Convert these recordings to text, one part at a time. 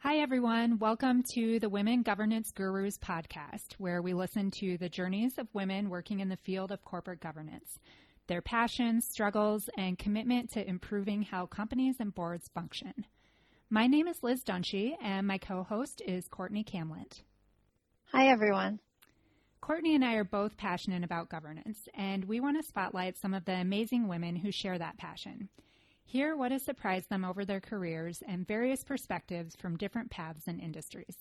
Hi, everyone. Welcome to the Women Governance Gurus podcast, where we listen to the journeys of women working in the field of corporate governance, their passions, struggles, and commitment to improving how companies and boards function. My name is Liz Dunshee, and my co host is Courtney Kamlet. Hi, everyone. Courtney and I are both passionate about governance, and we want to spotlight some of the amazing women who share that passion. Hear what has surprised them over their careers and various perspectives from different paths and industries.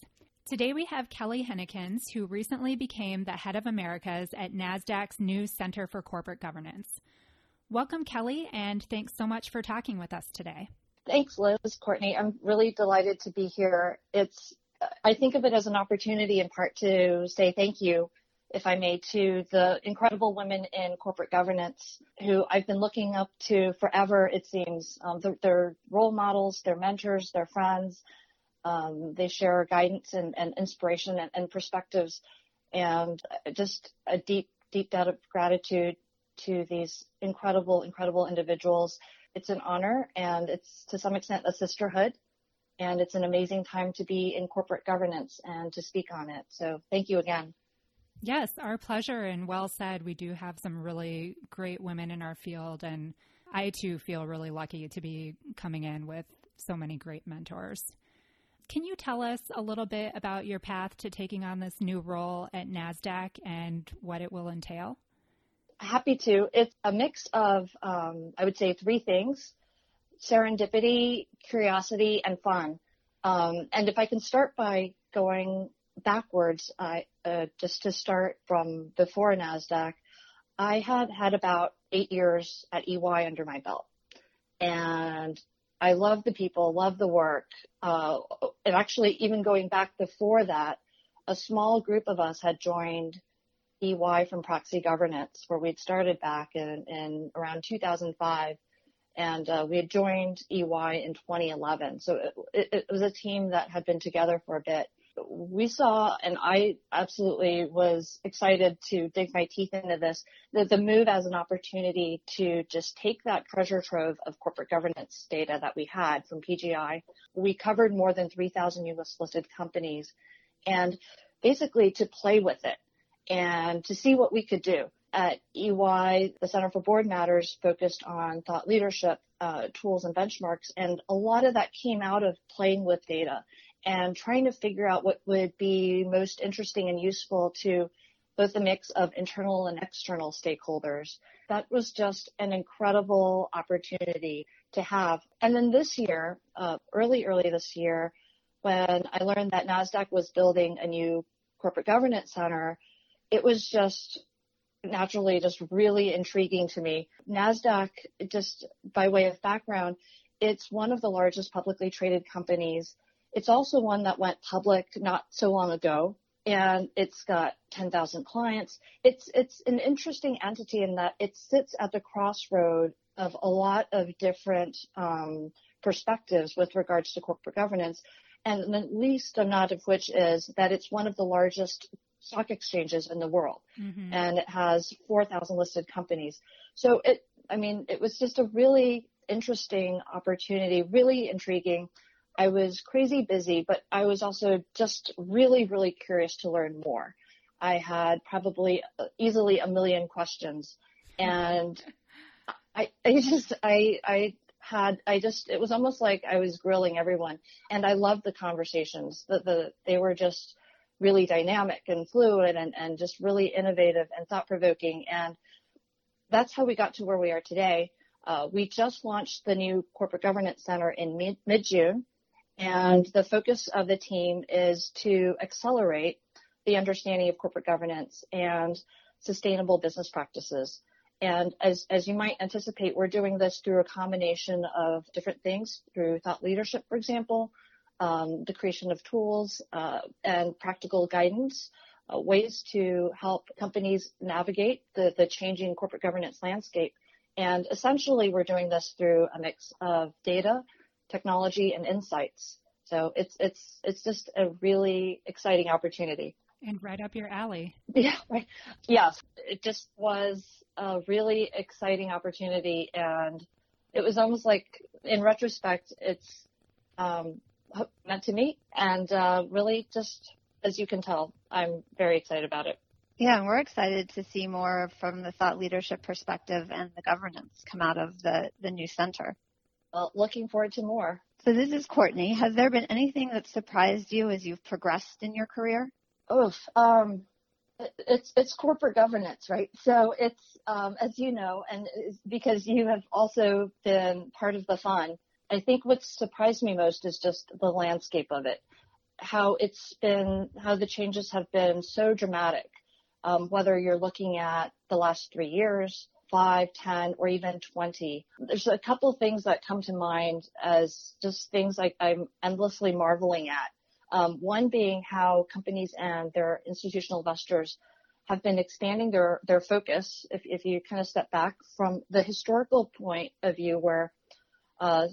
Today we have Kelly Hennekens, who recently became the head of Americas at NASDAQ's new Center for Corporate Governance. Welcome, Kelly, and thanks so much for talking with us today. Thanks, Liz, Courtney. I'm really delighted to be here. It's, I think of it as an opportunity in part to say thank you if I may, to the incredible women in corporate governance who I've been looking up to forever, it seems. Um, they're, they're, role models, they're mentors, they're friends. Um, they share guidance and, and inspiration and, and, perspectives and just a deep, deep debt of gratitude to these incredible, incredible individuals. It's an honor and it's to some extent a sisterhood and it's an amazing time to be in corporate governance and to speak on it. So thank you again. Yes, our pleasure and well said. We do have some really great women in our field and I too feel really lucky to be coming in with so many great mentors. Can you tell us a little bit about your path to taking on this new role at NASDAQ and what it will entail? Happy to. It's a mix of, um, I would say, three things serendipity, curiosity, and fun. Um, and if I can start by going backwards, I, uh, just to start from before NASDAQ, I had had about eight years at EY under my belt. And I love the people, love the work. Uh, and actually, even going back before that, a small group of us had joined EY from Proxy Governance, where we'd started back in, in around 2005. And uh, we had joined EY in 2011. So it, it, it was a team that had been together for a bit we saw, and I absolutely was excited to dig my teeth into this, the, the move as an opportunity to just take that treasure trove of corporate governance data that we had from PGI. We covered more than 3,000 U.S. listed companies and basically to play with it and to see what we could do. At EY, the Center for Board Matters focused on thought leadership uh, tools and benchmarks, and a lot of that came out of playing with data and trying to figure out what would be most interesting and useful to both the mix of internal and external stakeholders. That was just an incredible opportunity to have. And then this year, uh, early, early this year, when I learned that NASDAQ was building a new corporate governance center, it was just naturally just really intriguing to me. NASDAQ, just by way of background, it's one of the largest publicly traded companies it's also one that went public not so long ago and it's got 10,000 clients. It's, it's an interesting entity in that it sits at the crossroad of a lot of different um, perspectives with regards to corporate governance, and the least of not of which is that it's one of the largest stock exchanges in the world, mm-hmm. and it has 4,000 listed companies. So it, I mean, it was just a really interesting opportunity, really intriguing. I was crazy busy, but I was also just really, really curious to learn more. I had probably uh, easily a million questions and I, I just, I, I had, I just, it was almost like I was grilling everyone and I loved the conversations that the, they were just really dynamic and fluid and, and just really innovative and thought provoking. And that's how we got to where we are today. Uh, we just launched the new corporate governance center in mid June and the focus of the team is to accelerate the understanding of corporate governance and sustainable business practices. And as, as you might anticipate, we're doing this through a combination of different things, through thought leadership, for example, um, the creation of tools uh, and practical guidance, uh, ways to help companies navigate the, the changing corporate governance landscape. And essentially, we're doing this through a mix of data, technology and insights. So it's it's it's just a really exciting opportunity. And right up your alley. Yeah, right. Yes, it just was a really exciting opportunity, and it was almost like, in retrospect, it's um, meant to me, and uh, really just, as you can tell, I'm very excited about it. Yeah, and we're excited to see more from the thought leadership perspective and the governance come out of the, the new center. Well, looking forward to more. So this is Courtney. Has there been anything that surprised you as you've progressed in your career? Oof. Um, it's it's corporate governance, right? So it's um, as you know, and because you have also been part of the fund. I think what surprised me most is just the landscape of it, how it's been, how the changes have been so dramatic. Um, whether you're looking at the last three years, five, ten, or even 20. There's a couple things that come to mind as just things like I'm endlessly marveling at. Um, one being how companies and their institutional investors have been expanding their, their focus. If, if you kind of step back from the historical point of view where, uh,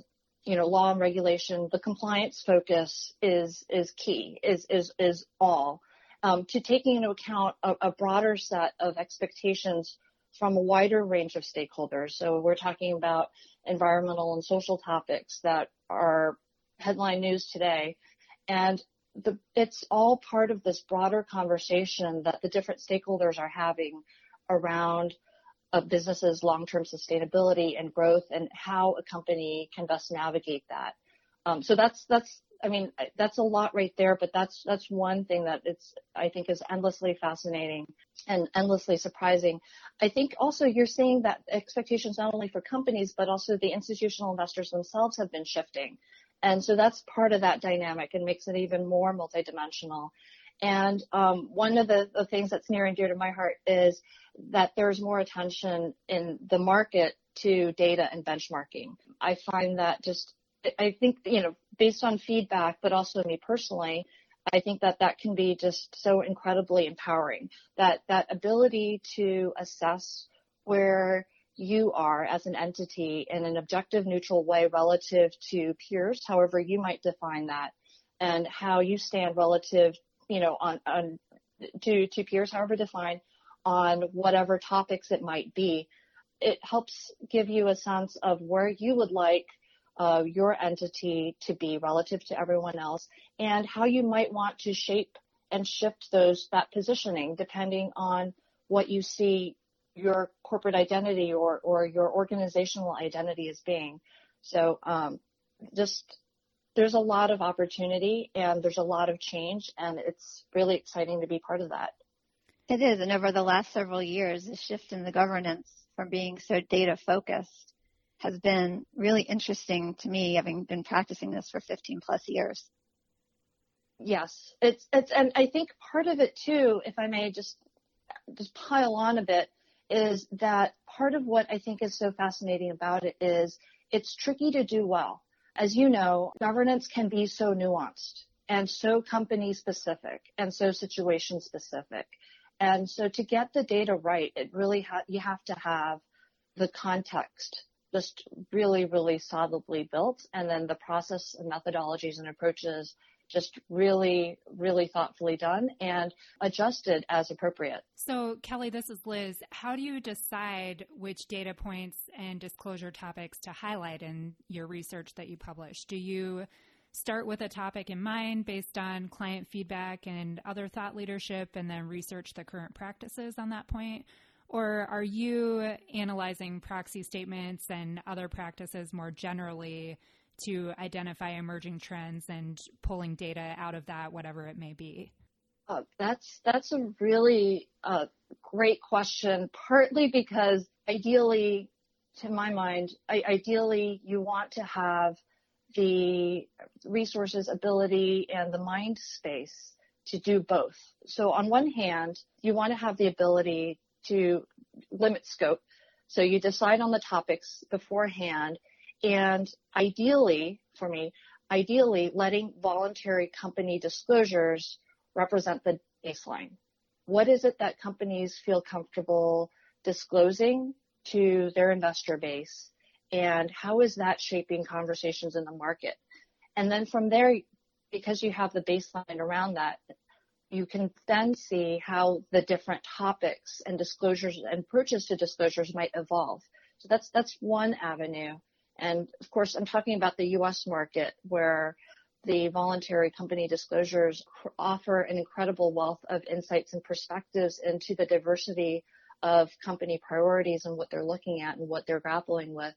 you know, law and regulation, the compliance focus is, is key, is, is, is all, um, to taking into account a, a broader set of expectations from a wider range of stakeholders. So we're talking about environmental and social topics that are headline news today. And the, it's all part of this broader conversation that the different stakeholders are having around a business's long-term sustainability and growth and how a company can best navigate that. Um, so that's that's I mean that's a lot right there, but that's that's one thing that it's I think is endlessly fascinating and endlessly surprising. I think also you're seeing that expectations not only for companies but also the institutional investors themselves have been shifting. And so that's part of that dynamic and makes it even more multidimensional. And um, one of the, the, things that's near and dear to my heart is that there's more attention in the market to data and benchmarking. I find that just, I think, you know, based on feedback, but also me personally, I think that that can be just so incredibly empowering. That that ability to assess where you are as an entity in an objective, neutral way relative to peers, however you might define that, and how you stand relative, you know, on, on to, to peers, however defined, on whatever topics it might be. It helps give you a sense of where you would like uh, your entity to be relative to everyone else and how you might want to shape and shift those that positioning depending on what you see your corporate identity or, or your organizational identity as being. So um, just there's a lot of opportunity and there's a lot of change and it's really exciting to be part of that. It is. And over the last several years, the shift in the governance from being so data focused has been really interesting to me, having been practicing this for 15 plus years. Yes, it's, it's, and I think part of it too, if I may just, just pile on a bit, is that part of what I think is so fascinating about it is it's tricky to do well. As you know, governance can be so nuanced and so company specific and so situation specific. And so to get the data right, it really ha- you have to have the context just really, really solidly built and then the process and methodologies and approaches just really, really thoughtfully done and adjusted as appropriate. So, Kelly, this is Liz. How do you decide which data points and disclosure topics to highlight in your research that you publish? Do you start with a topic in mind based on client feedback and other thought leadership and then research the current practices on that point? Or are you analyzing proxy statements and other practices more generally to identify emerging trends and pulling data out of that, whatever it may be? Uh, that's that's a really uh, great question. Partly because ideally, to my mind, I, ideally you want to have the resources, ability, and the mind space to do both. So on one hand, you want to have the ability to limit scope. So you decide on the topics beforehand and ideally, for me, ideally letting voluntary company disclosures represent the baseline. What is it that companies feel comfortable disclosing to their investor base? And how is that shaping conversations in the market? And then from there, because you have the baseline around that, you can then see how the different topics and disclosures and approaches to disclosures might evolve. So that's, that's one avenue. And of course, I'm talking about the US market where the voluntary company disclosures offer an incredible wealth of insights and perspectives into the diversity of company priorities and what they're looking at and what they're grappling with,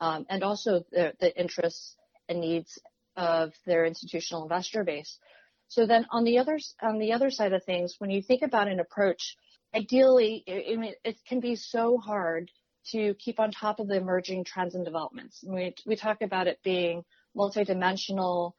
um, and also the, the interests and needs of their institutional investor base. So then on the other on the other side of things, when you think about an approach, ideally, I mean, it can be so hard to keep on top of the emerging trends and developments. We we talk about it being multidimensional,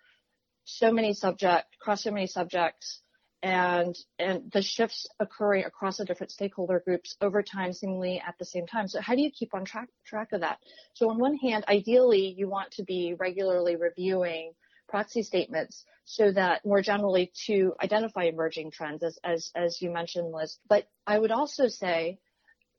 so many subject across so many subjects, and and the shifts occurring across the different stakeholder groups over time, seemingly at the same time. So how do you keep on track track of that? So on one hand, ideally, you want to be regularly reviewing proxy statements so that more generally to identify emerging trends as, as, as you mentioned, Liz. But I would also say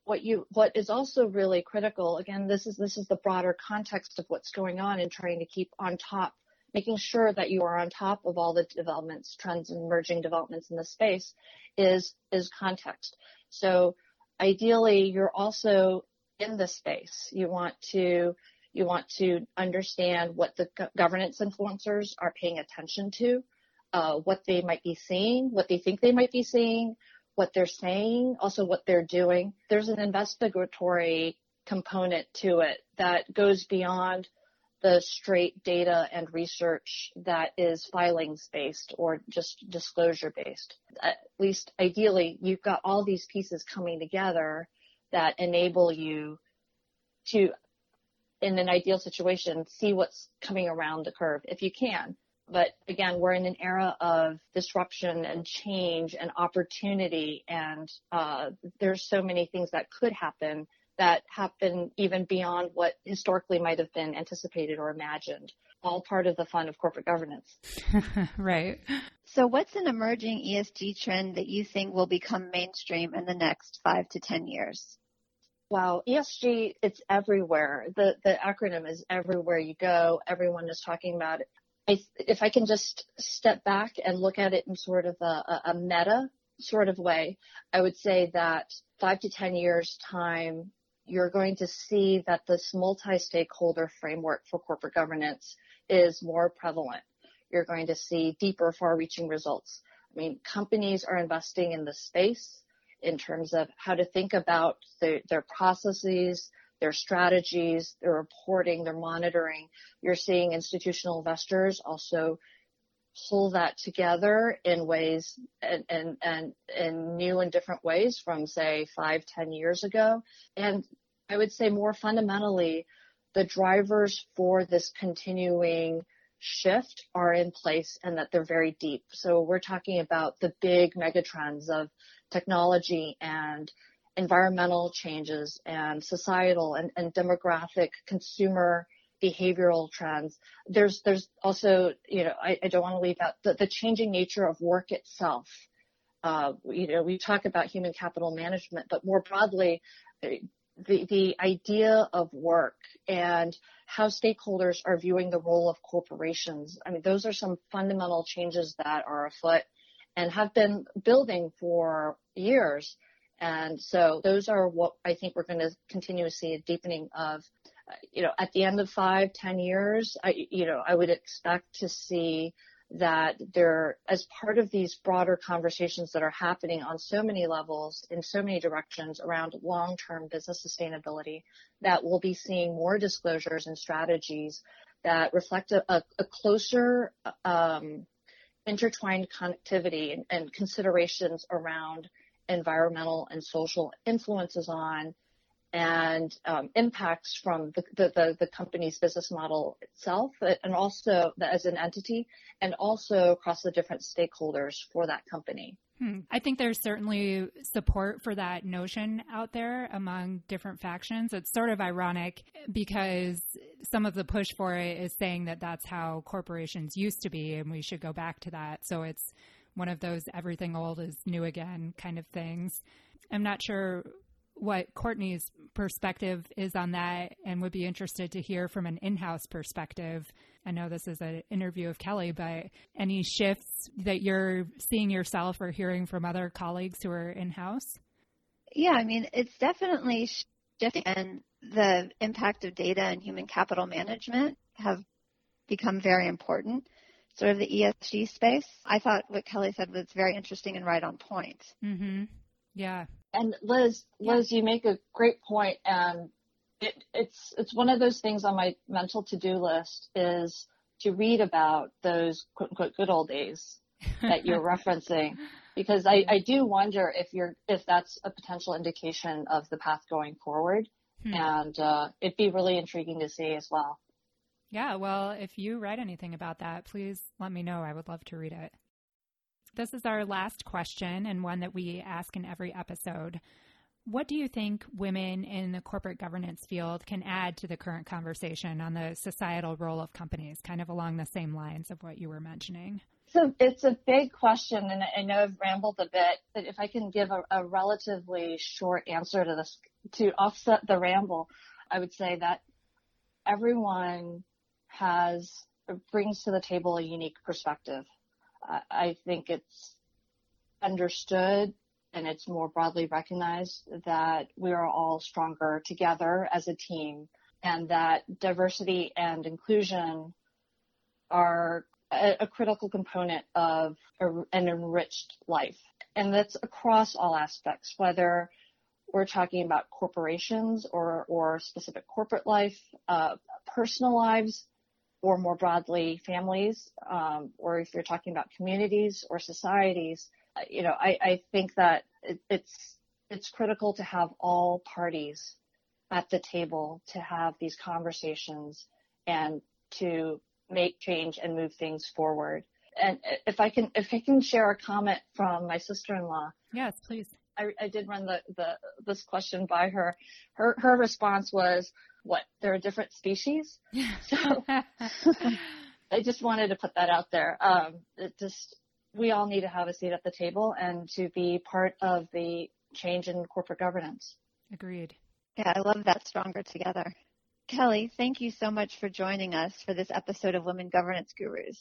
what you, what is also really critical, again, this is, this is the broader context of what's going on and trying to keep on top, making sure that you are on top of all the developments, trends and emerging developments in the space is, is context. So ideally you're also in the space. You want to you want to understand what the governance influencers are paying attention to, uh, what they might be seeing, what they think they might be seeing, what they're saying, also what they're doing. There's an investigatory component to it that goes beyond the straight data and research that is filings based or just disclosure based. At least ideally, you've got all these pieces coming together that enable you to in an ideal situation, see what's coming around the curve if you can. But again, we're in an era of disruption and change and opportunity, and uh, there's so many things that could happen that happen even beyond what historically might have been anticipated or imagined. All part of the fun of corporate governance. right. So, what's an emerging ESG trend that you think will become mainstream in the next five to 10 years? Wow, ESG, it's everywhere. The the acronym is everywhere you go. Everyone is talking about it. I, if I can just step back and look at it in sort of a, a meta sort of way, I would say that five to 10 years time, you're going to see that this multi-stakeholder framework for corporate governance is more prevalent. You're going to see deeper, far-reaching results. I mean, companies are investing in this space in terms of how to think about the, their processes, their strategies, their reporting, their monitoring. You're seeing institutional investors also pull that together in ways and, and, and in new and different ways from say five, ten years ago. And I would say more fundamentally, the drivers for this continuing shift are in place and that they're very deep. So we're talking about the big megatrends of technology and environmental changes and societal and, and demographic consumer behavioral trends. There's there's also you know I, I don't want to leave out the, the changing nature of work itself. Uh, you know we talk about human capital management, but more broadly, the the idea of work and how stakeholders are viewing the role of corporations. I mean those are some fundamental changes that are afoot and have been building for years. And so those are what I think we're going to continue to see a deepening of, you know, at the end of five, ten years, I, you know, I would expect to see that there, as part of these broader conversations that are happening on so many levels in so many directions around long-term business sustainability, that we'll be seeing more disclosures and strategies that reflect a, a closer um, intertwined connectivity and, and considerations around environmental and social influences on and um, impacts from the, the, the, company's business model itself and also as an entity and also across the different stakeholders for that company. Hmm. I think there's certainly support for that notion out there among different factions. It's sort of ironic because some of the push for it is saying that that's how corporations used to be and we should go back to that. So it's one of those everything old is new again kind of things. I'm not sure what Courtney's perspective is on that and would be interested to hear from an in-house perspective. I know this is an interview of Kelly, but any shifts that you're seeing yourself or hearing from other colleagues who are in-house? Yeah, I mean, it's definitely shifting and the impact of data and human capital management have become very important. sort of the ESG space. I thought what Kelly said was very interesting and right on point. Mm-hmm. Yeah. And Liz, Liz, you make a great point, and it, it's it's one of those things on my mental to-do list is to read about those quote unquote good old days that you're referencing because I, I do wonder if you're if that's a potential indication of the path going forward. Hmm. and uh, it'd be really intriguing to see as well. Yeah well if you write anything about that please let me know. I would love to read it this is our last question and one that we ask in every episode what do you think women in the corporate governance field can add to the current conversation on the societal role of companies, kind of along the same lines of what you were mentioning? So it's a big question, and I know I've rambled a bit, but if I can give a, a relatively short answer to this to offset the ramble, I would say that everyone has brings to the table a unique perspective. I think it's understood and it's more broadly recognized that we are all stronger together as a team and that diversity and inclusion are a, a critical component of a, an enriched life. And that's across all aspects, whether we're talking about corporations or, or specific corporate life, uh, personal lives, or more broadly families, um, or if you're talking about communities or societies, you know, I, I think that it, it's it's critical to have all parties at the table to have these conversations and to make change and move things forward. And if I can, if I can share a comment from my sister-in-law. Yes, please. I, I did run the, the, this question by her. Her, her response was, what, there are different species? so I just wanted to put that out there. Um, it just, we all need to have a seat at the table and to be part of the change in corporate governance. Agreed. Yeah, I love that stronger together. Kelly, thank you so much for joining us for this episode of Women Governance Gurus.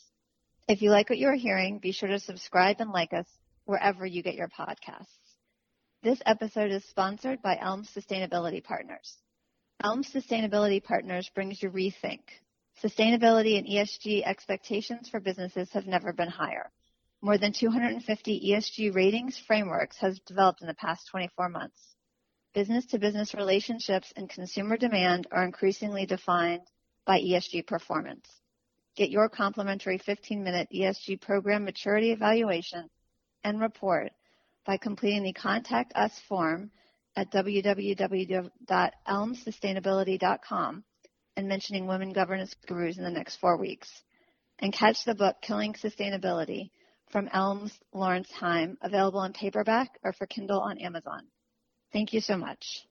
If you like what you are hearing, be sure to subscribe and like us wherever you get your podcasts. This episode is sponsored by Elm Sustainability Partners. Elms Sustainability Partners brings you Rethink. Sustainability and ESG expectations for businesses have never been higher. More than 250 ESG ratings frameworks has developed in the past 24 months. Business to business relationships and consumer demand are increasingly defined by ESG performance. Get your complimentary 15 minute ESG program maturity evaluation and report by completing the contact us form at www.elmsustainability.com and mentioning women governance gurus in the next four weeks. And catch the book Killing Sustainability from Elms Lawrence Heim, available in paperback or for Kindle on Amazon. Thank you so much.